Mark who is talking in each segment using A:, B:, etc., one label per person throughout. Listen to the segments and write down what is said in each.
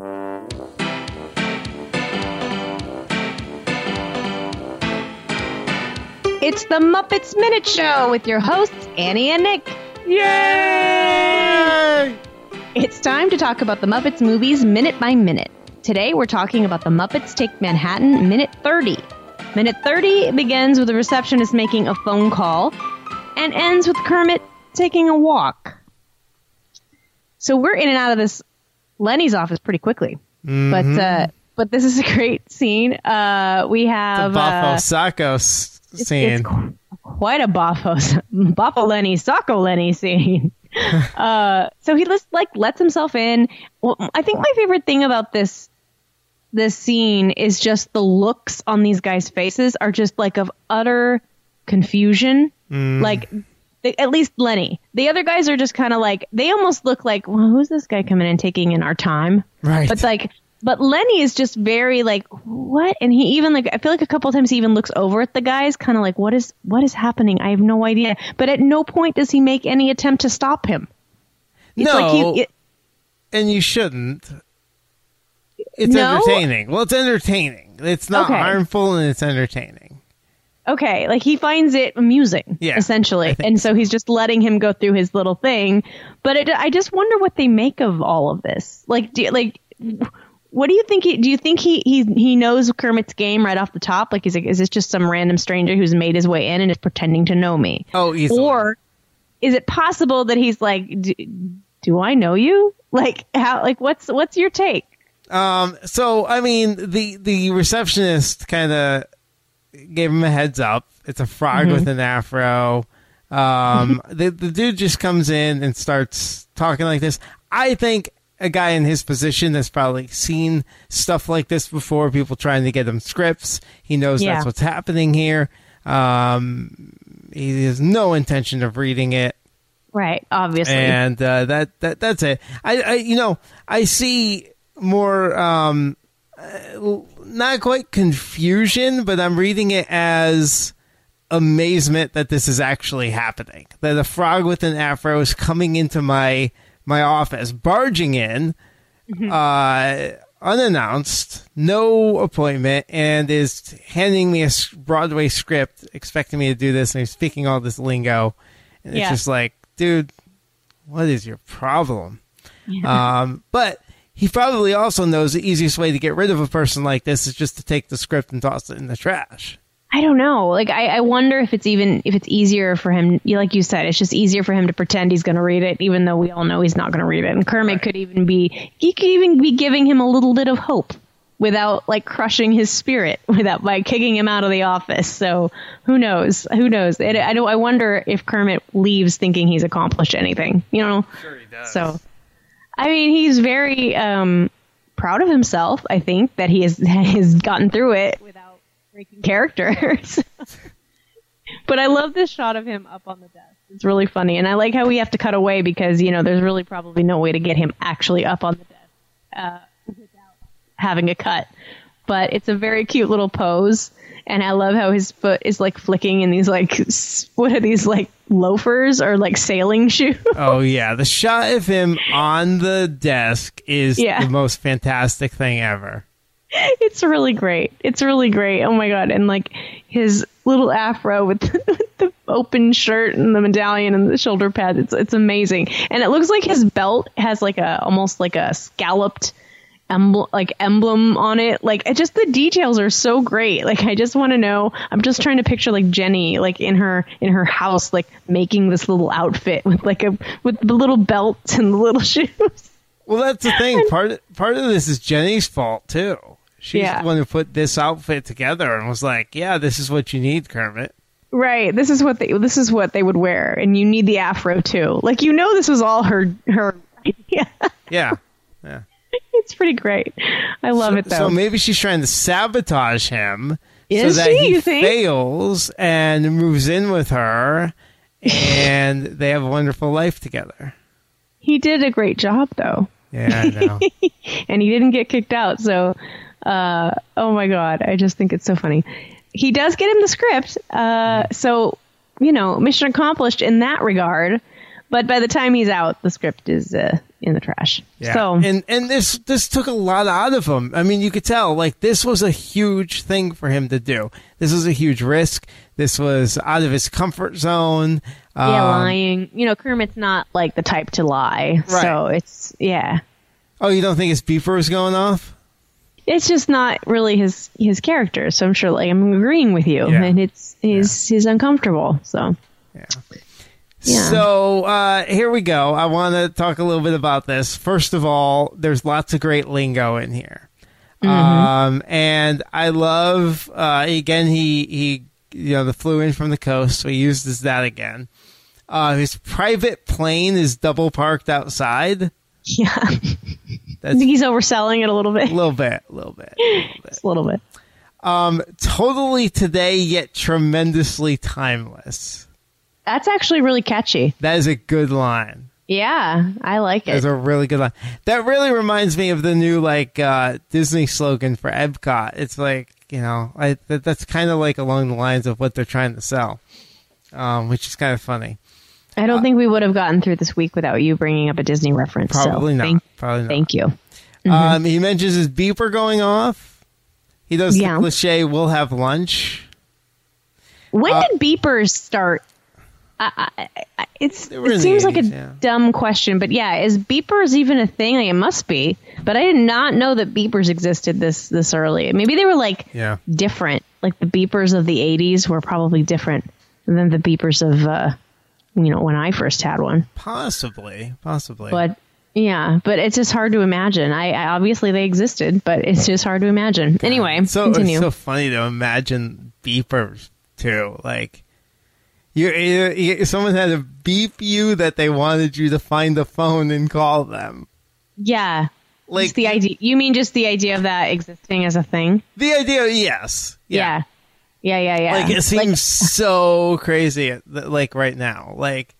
A: It's the Muppets Minute Show with your hosts, Annie and Nick.
B: Yay!
A: It's time to talk about the Muppets movies minute by minute. Today we're talking about the Muppets Take Manhattan Minute 30. Minute 30 begins with a receptionist making a phone call and ends with Kermit taking a walk. So we're in and out of this Lenny's office pretty quickly. But uh, but this is a great scene. Uh, we
B: The
A: have
B: Boffo
A: uh,
B: Socko s-
A: it's
B: scene.
A: qu- quite a Boffo, Boffo Lenny, Socko Lenny scene. uh, so he just like lets himself in. Well, I think my favorite thing about this this scene is just the looks on these guys' faces are just like of utter confusion.
B: Mm.
A: Like at least Lenny. The other guys are just kind of like they almost look like, well, who's this guy coming and taking in our time?
B: right.
A: But like, but Lenny is just very like, what? And he even like, I feel like a couple of times he even looks over at the guys, kind of like, what is what is happening? I have no idea. But at no point does he make any attempt to stop him. It's
B: no,
A: like he, it-
B: and you shouldn't. It's
A: No?
B: entertaining. Well, it's entertaining. It's not
A: Okay.
B: harmful and it's entertaining.
A: Okay, like he finds it amusing,
B: Yeah,
A: essentially, and so he's just letting him go through his little thing. But it, I just wonder what they make of all of this. Like, do you- like. What do you think? He, do you think he, he he knows Kermit's game right off the top? Like, is it, is this just some random stranger who's made his way in and is pretending to know me?
B: Oh, easily.
A: or is it possible that he's like do, do i know you like how like what's what's your take
B: Um, so I mean, the the receptionist kind of gave him a heads up. It's a frog
A: Mm-hmm.
B: with an afro. Um, the the dude just comes in and starts talking like this. I think a guy in his position has probably seen stuff like this before. People trying to get him scripts. He knows
A: Yeah.
B: that's what's happening here. Um, he has no intention of reading it
A: right obviously
B: and uh, that that that's it. I, I you know I see more um, uh, not quite confusion, but I'm reading it as amazement that this is actually happening. That a frog with an afro is coming into my my office, barging in. Uh, unannounced, no appointment, and is handing me a Broadway script, expecting me to do this, and he's speaking all this lingo, and it's
A: Yeah.
B: just like, dude, what is your problem? Um, but he probably also knows the easiest way to get rid of a person like this is just to take the script and toss it in the trash.
A: i don't know. Like I, I wonder if it's even if it's easier for him like you said it's just easier for him to pretend he's going to read it even though we all know he's not going to read it. And kermit could even be he could even be giving him a little bit of hope without like crushing his spirit without by kicking him out of the office. So who knows? Who knows? It, i don't i wonder if kermit leaves thinking he's accomplished anything you know?
B: Sure, he does.
A: So, I mean, he's very um, proud of himself. I think that he has has gotten through it without breaking characters. but I love this shot of him up on the desk. It's really funny, and I like how we have to cut away because you know there's really probably no way to get him actually up on the desk uh, without having a cut. But it's a very cute little pose, and I love how his foot is like flicking in these like what are these like loafers or like sailing shoes?
B: Oh yeah, the shot of him on the desk is
A: Yeah.
B: the most fantastic thing ever.
A: it's really great. It's really great. Oh my god! And like his little afro with the open shirt and the medallion and the shoulder pads. It's it's amazing. And it looks like his belt has like a almost like a scalloped emblem like emblem on it. Like it just the details are so great. Like I just want to know. I'm just trying to picture like Jenny like in her in her house like making this little outfit with like a with the little belts and the little shoes.
B: Well, that's the thing. Part part of this is Jenny's fault too. She's
A: Yeah.
B: the one who put this outfit together and was like, "Yeah, this is what you need, Kermit."
A: Right. This is what they this is what they would wear, and you need the afro too. Like you know, this was all her her idea.
B: Yeah, yeah.
A: it's pretty great. I love it though.
B: So maybe she's trying to sabotage him
A: Is
B: so that
A: she,
B: he fails and moves in with her, and they have a wonderful life together.
A: he did a great job though,
B: Yeah, I know.
A: and he didn't get kicked out. So, uh, oh my god, I just think it's so funny. He does get him the script, uh, so you know, mission accomplished in that regard. But by the time he's out, the script is uh, in the trash.
B: Yeah.
A: So
B: and and this this took a lot out of him. I mean, you could tell like this was a huge thing for him to do. This was a huge risk. This was out of his comfort zone.
A: yeah,
B: Um,
A: lying. You know, Kermit's not like the type to lie.
B: Right.
A: So it's yeah.
B: Oh, you don't think his beeper was going off?
A: It's just not really his his character. So I'm sure like I'm agreeing with you,
B: Yeah.
A: and it's he's he's uncomfortable. So
B: Yeah.
A: Yeah.
B: So uh, here we go. I want to talk a little bit about this. First of all, there's lots of great lingo in here, um, and I love. Uh, again, he he you know the flew in from the coast, so he uses that again. Uh, his private plane is double parked outside.
A: yeah, I think he's overselling it a little bit.
B: a little bit, a little bit. a little bit.
A: Just a little bit.
B: Um, totally today, yet tremendously timeless.
A: That's actually really catchy.
B: That is a good line.
A: Yeah, I like it.
B: That's a really good line. That really reminds me of the new like uh, Disney slogan for Epcot. It's like you know, I, that, that's kind of like along the lines of what they're trying to sell, um, which is kind of funny.
A: I don't think we would have gotten through this week without you bringing up a Disney reference. so
B: Probably not.
A: Thank,
B: Probably not.
A: thank you.
B: Um, he mentions his beeper going off. He does
A: Yeah.
B: the cliche. We'll have lunch.
A: When
B: Uh,
A: did beepers start? I, I, I, it's
B: They were in
A: it seems like a
B: yeah.
A: dumb question, but yeah, is beepers even a thing? Like, it must be, but I did not know that beepers existed this this early. Maybe they were like
B: Yeah.
A: different. Like the beepers of the '80s were probably different than the beepers of uh, you know when I first had one.
B: Possibly. Possibly.
A: But yeah, but it's just hard to imagine. I, I obviously they existed, but it's just hard to imagine. Anyway,
B: so
A: continue.
B: it's so funny to imagine beepers too. Like you, you, you- someone had to beep you that they wanted you to find the phone and call them.
A: yeah,
B: Like
A: just the idea. You mean just the idea of that existing as a thing?
B: the idea. Yes.
A: Yeah. Yeah, yeah, yeah.
B: Like it seems so crazy. Like right now. Like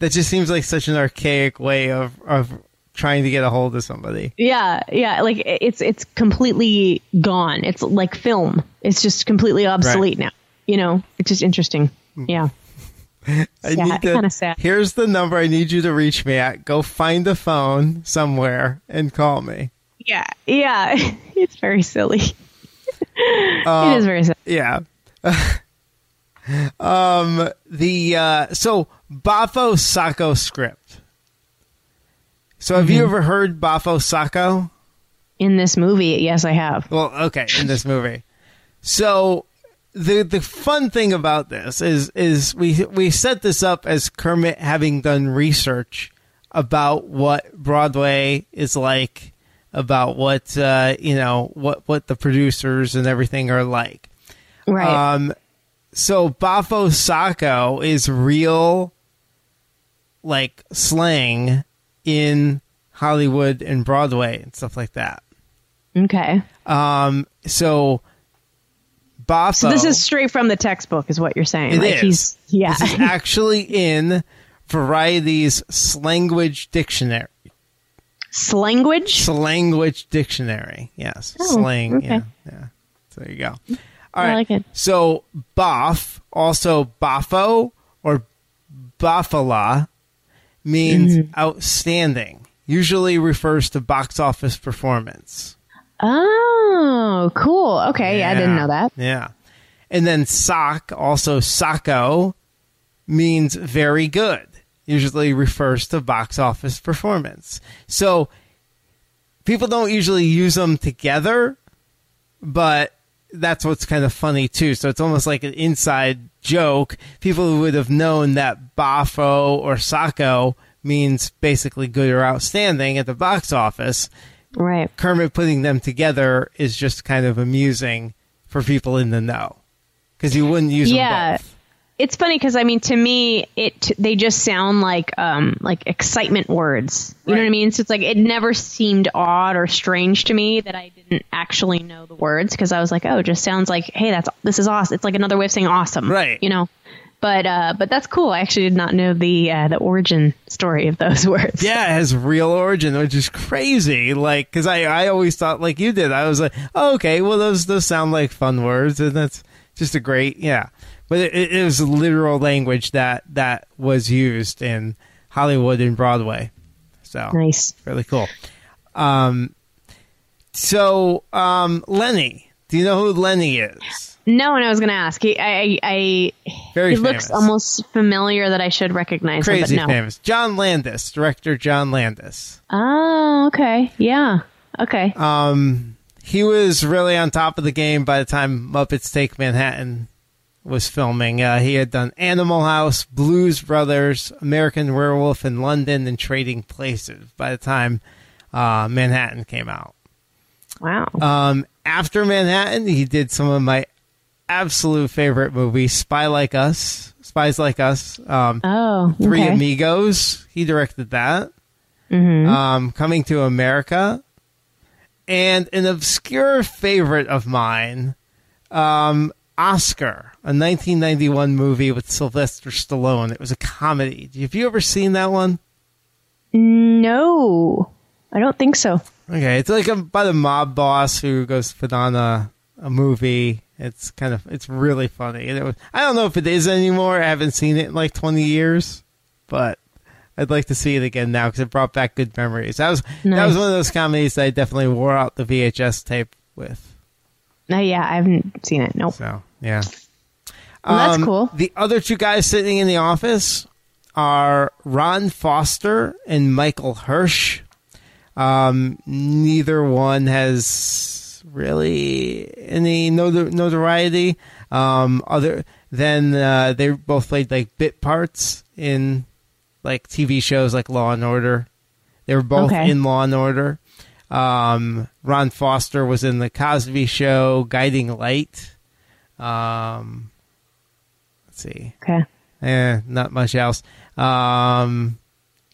B: that just seems like such an archaic way of of trying to get a hold of somebody.
A: yeah, yeah. Like it's it's completely gone. It's like film. It's just completely obsolete now. You know, it's just interesting. Yeah.
B: I
A: Sad,
B: need to,
A: sad.
B: Here's the number I need you to reach me at. Go find a phone somewhere and call me.
A: Yeah. Yeah. It's very silly.
B: Uh,
A: it is very silly.
B: Yeah. um the uh so Boffo Socko script. So have
A: Mm-hmm.
B: you ever heard Boffo Socko?
A: In this movie, yes, I have.
B: Well, okay, in this movie. So the the fun thing about this is is we we set this up as Kermit having done research about what Broadway is like, about what uh, you know what what the producers and everything are like.
A: Right.
B: Um, so Boffo Socko is real, like slang in Hollywood and Broadway and stuff like that.
A: okay.
B: Um, so
A: So this is straight from the textbook, is what you're saying.
B: It
A: like
B: is.
A: he's yeah.
B: This is actually in Variety's Slanguage Dictionary.
A: Slanguage?
B: Slanguage Dictionary. Yes.
A: Oh,
B: Slang.
A: okay.
B: Yeah. Yeah. So there you go. All
A: I
B: right.
A: like it.
B: So Boff, also boffo or boffola, means
A: Mm-hmm.
B: outstanding. Usually refers to box office performance.
A: Oh, cool. Okay, I didn't know that.
B: Yeah. And then sock, also socko, means very good. Usually refers to box office performance. So people don't usually use them together, but that's what's kind of funny too. So it's almost like an inside joke. People would have known that Boffo or Socko means basically good or outstanding at the box office.
A: Right.
B: Kermit putting them together is just kind of amusing for people in the know because you wouldn't use
A: Yeah.
B: them both.
A: It's funny because I mean, to me, it they just sound like um like excitement words. You know what I mean? So it's like it never seemed odd or strange to me that I didn't actually know the words because I was like, oh, it just sounds like, hey, that's this is awesome. It's like another way of saying awesome,
B: Right.
A: You know. But uh, but that's cool. I actually did not know the uh, the origin story of those words.
B: Yeah, it has real origin, which is crazy. Like, because I, I always thought like you did. I was like, oh, okay, well those those sound like fun words, and that's just a great yeah. But it, it was literal language that that was used in Hollywood and Broadway. So
A: Nice.
B: really cool. Um, so um, Lenny, do you know who Lenny is?
A: No, and I was going to ask. He, I, I,
B: Very
A: he
B: famous.
A: looks almost familiar that I should recognize
B: Crazy
A: him, but no.
B: famous. John Landis, director John Landis.
A: Oh, okay. Yeah. Okay.
B: Um, he was really on top of the game by the time Muppets Take Manhattan was filming. Uh, he had done Animal House, Blues Brothers, American Werewolf in London, and Trading Places by the time uh, Manhattan came out.
A: wow.
B: Um, after Manhattan, he did some of my absolute favorite movie, Spy Like Us, Spies Like Us, um,
A: oh,
B: Three
A: okay.
B: Amigos. He directed that.
A: Mhm.
B: Um, Coming to America, and an obscure favorite of mine, um, Oscar, a 1991 movie with Sylvester Stallone. It was a comedy. Have you ever seen that one?
A: No, I don't think so.
B: Okay, it's like about a mob boss who goes to put on a, a movie. It's kind of it's really funny. And it was, I don't know if it is anymore. I haven't seen it in like twenty years, but I'd like to see it again now because it brought back good memories. That was that was one of those comedies that I definitely wore out the VHS tape with.
A: No, yeah, I haven't seen it. Nope.
B: So yeah,
A: Well, that's
B: Um,
A: cool.
B: The other two guys sitting in the office are Ron Foster and Michael Hirsch. Um, neither one has really any notor- notoriety. Um, other than uh, they both played like bit parts in like TV shows like Law and Order. They were both
A: Okay.
B: in Law and Order. Um, Ron Foster was in the Cosby Show, Guiding Light. Um, let's see.
A: Okay.
B: Eh, not much else. Um,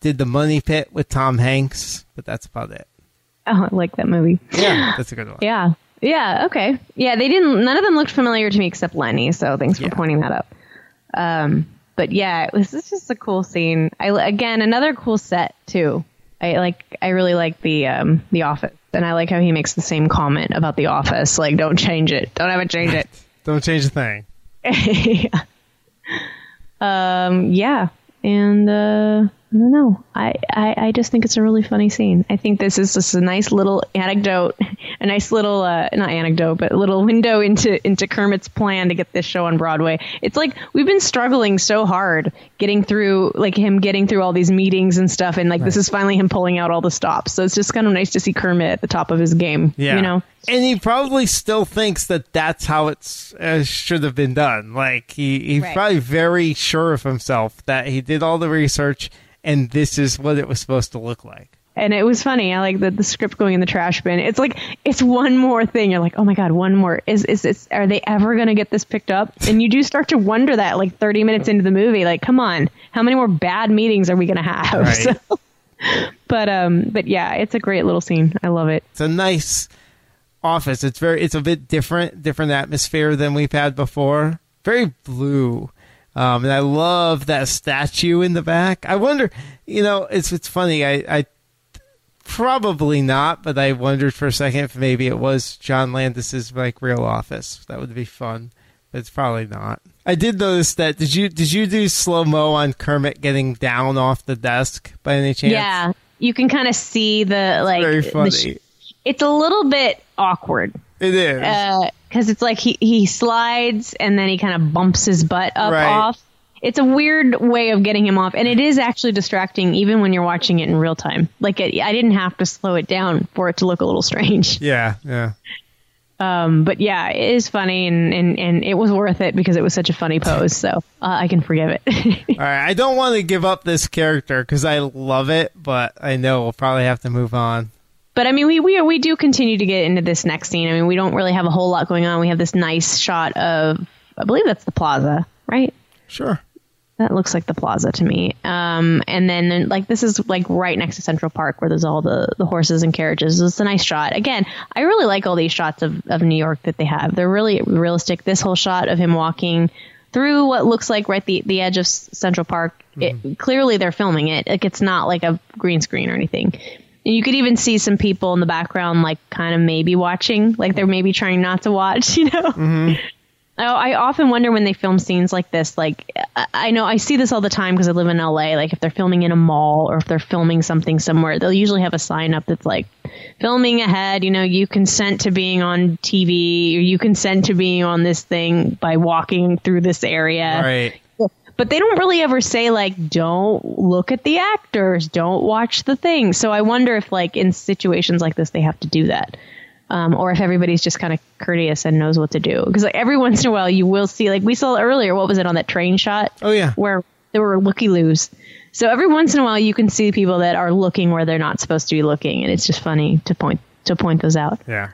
B: did the Money Pit with Tom Hanks, but that's about it.
A: Oh, I like that movie.
B: Yeah, that's a good one.
A: Yeah. Yeah. Okay. Yeah, they didn't. None of them looked familiar to me except Lenny. So thanks for
B: Yeah.
A: pointing that out. Um, but yeah, it was it's just a cool scene. I again another cool set too. I like. I really like the um the office, and I like how he makes the same comment about the office. Like, don't change it. Don't ever change it.
B: Don't change a thing.
A: yeah. Um. Yeah. And uh, I don't know. I, I I just think it's a really funny scene. I think this is just a nice little anecdote, a nice little uh, not anecdote, but a little window into into Kermit's plan to get this show on Broadway. It's like we've been struggling so hard getting through, like him getting through all these meetings and stuff, and like this is finally him pulling out all the stops. So it's just kind of nice to see Kermit at the top of his game.
B: Yeah,
A: You know.
B: and he probably still thinks that that's how it uh, should have been done. Like he, he's
A: Right.
B: probably very sure of himself that he did all the research, and this is what it was supposed to look like.
A: and it was funny. I like the, the script going in the trash bin. It's like it's one more thing. You're like, oh my god, one more. Is is is are they ever gonna get this picked up? And you do start to wonder that like 30 minutes into the movie, like, come on, how many more bad meetings are we gonna have?
B: Right.
A: So, but um, but yeah, it's a great little scene. I love it.
B: It's a nice office. It's very it's a bit different, different atmosphere than we've had before. Very blue. Um, and I love that statue in the back. I wonder, you know, it's it's funny. I, I probably not, but I wondered for a second if maybe it was John Landis's like real office. That would be fun, but it's probably not. I did notice that. Did you did you do slow mo on Kermit getting down off the desk by any chance?
A: Yeah, you can kind of see the like.
B: very
A: the
B: funny.
A: sh- it's a little bit awkward.
B: it is.
A: Because it's like he he slides and then he kind of bumps his butt up
B: Right.
A: off. It's a weird way of getting him off, and it is actually distracting even when you're watching it in real time. Like it, I didn't have to slow it down for it to look a little strange.
B: yeah, yeah.
A: Um, but yeah, it is funny, and, and and it was worth it because it was such a funny pose. So uh, I can forgive it.
B: All right, I don't want to give up this character because I love it, but I know we'll probably have to move on.
A: But I mean, we, we we do continue to get into this next scene. I mean, we don't really have a whole lot going on. We have this nice shot of, I believe that's the plaza, right?
B: Sure.
A: That looks like the plaza to me. Um, and then, like this is like right next to Central Park where there's all the, the horses and carriages. It's a nice shot. Again, I really like all these shots of, of New York that they have. They're really realistic. This whole shot of him walking through what looks like right the, the edge of S- Central Park. It, clearly they're filming it. Like it's not like a green screen or anything. And you could even see some people in the background, like kind of maybe watching, like they're maybe trying not to watch, you know? Mm-hmm. Oh, I often wonder when they film scenes like this. Like, I know I see this all the time because I live in LA. Like, if they're filming in a mall or if they're filming something somewhere, they'll usually have a sign up that's like, filming ahead, you know, you consent to being on TV or you consent to being on this thing by walking through this area.
B: Right.
A: But they don't really ever say, like, don't look at the actors, don't watch the thing. So I wonder if, like, in situations like this, they have to do that um, or if everybody's just kind of courteous and knows what to do. Because like every once in a while, you will see like we saw earlier. What was it on that train shot?
B: Oh yeah,
A: where there were looky loos. So every once in a while, you can see people that are looking where they're not supposed to be looking, and it's just funny to point to point those out.
B: Yeah.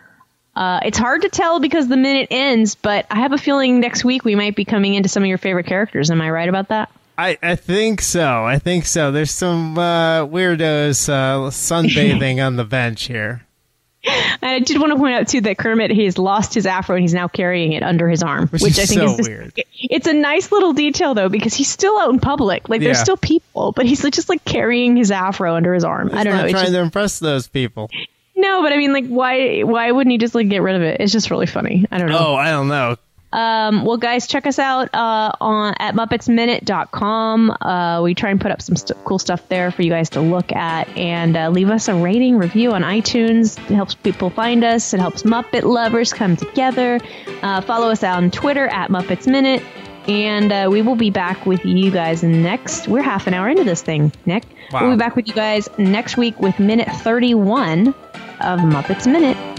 A: Uh, it's hard to tell because the minute ends, but I have a feeling next week we might be coming into some of your favorite characters. Am I right about that?
B: I, I think so. I think so. There's some uh, weirdos uh, sunbathing on the bench here.
A: I did want to point out too that Kermit he's lost his afro and he's now carrying it under his arm,
B: which,
A: which
B: I
A: think
B: so
A: is just,
B: weird.
A: It's a nice little detail though because he's still out in public. Like there's
B: Yeah.
A: still people, but he's just like carrying his afro under his arm. I don't know.
B: Trying
A: just-
B: to impress those people.
A: No, but I mean, like, why? Why wouldn't he just like get rid of it? It's just really funny. I don't know.
B: Oh, I don't know.
A: Um, well, guys, check us out uh, on at MuppetsMinute.com. Uh, we try and put up some st- cool stuff there for you guys to look at, and uh, leave us a rating review on iTunes. It helps people find us. It helps Muppet lovers come together. Uh, follow us on Twitter at Muppets Minute, and uh, we will be back with you guys next. We're half an hour into this thing, Nick.
B: Wow.
A: We'll be back with you guys next week with minute thirty-one of Muppets Minute.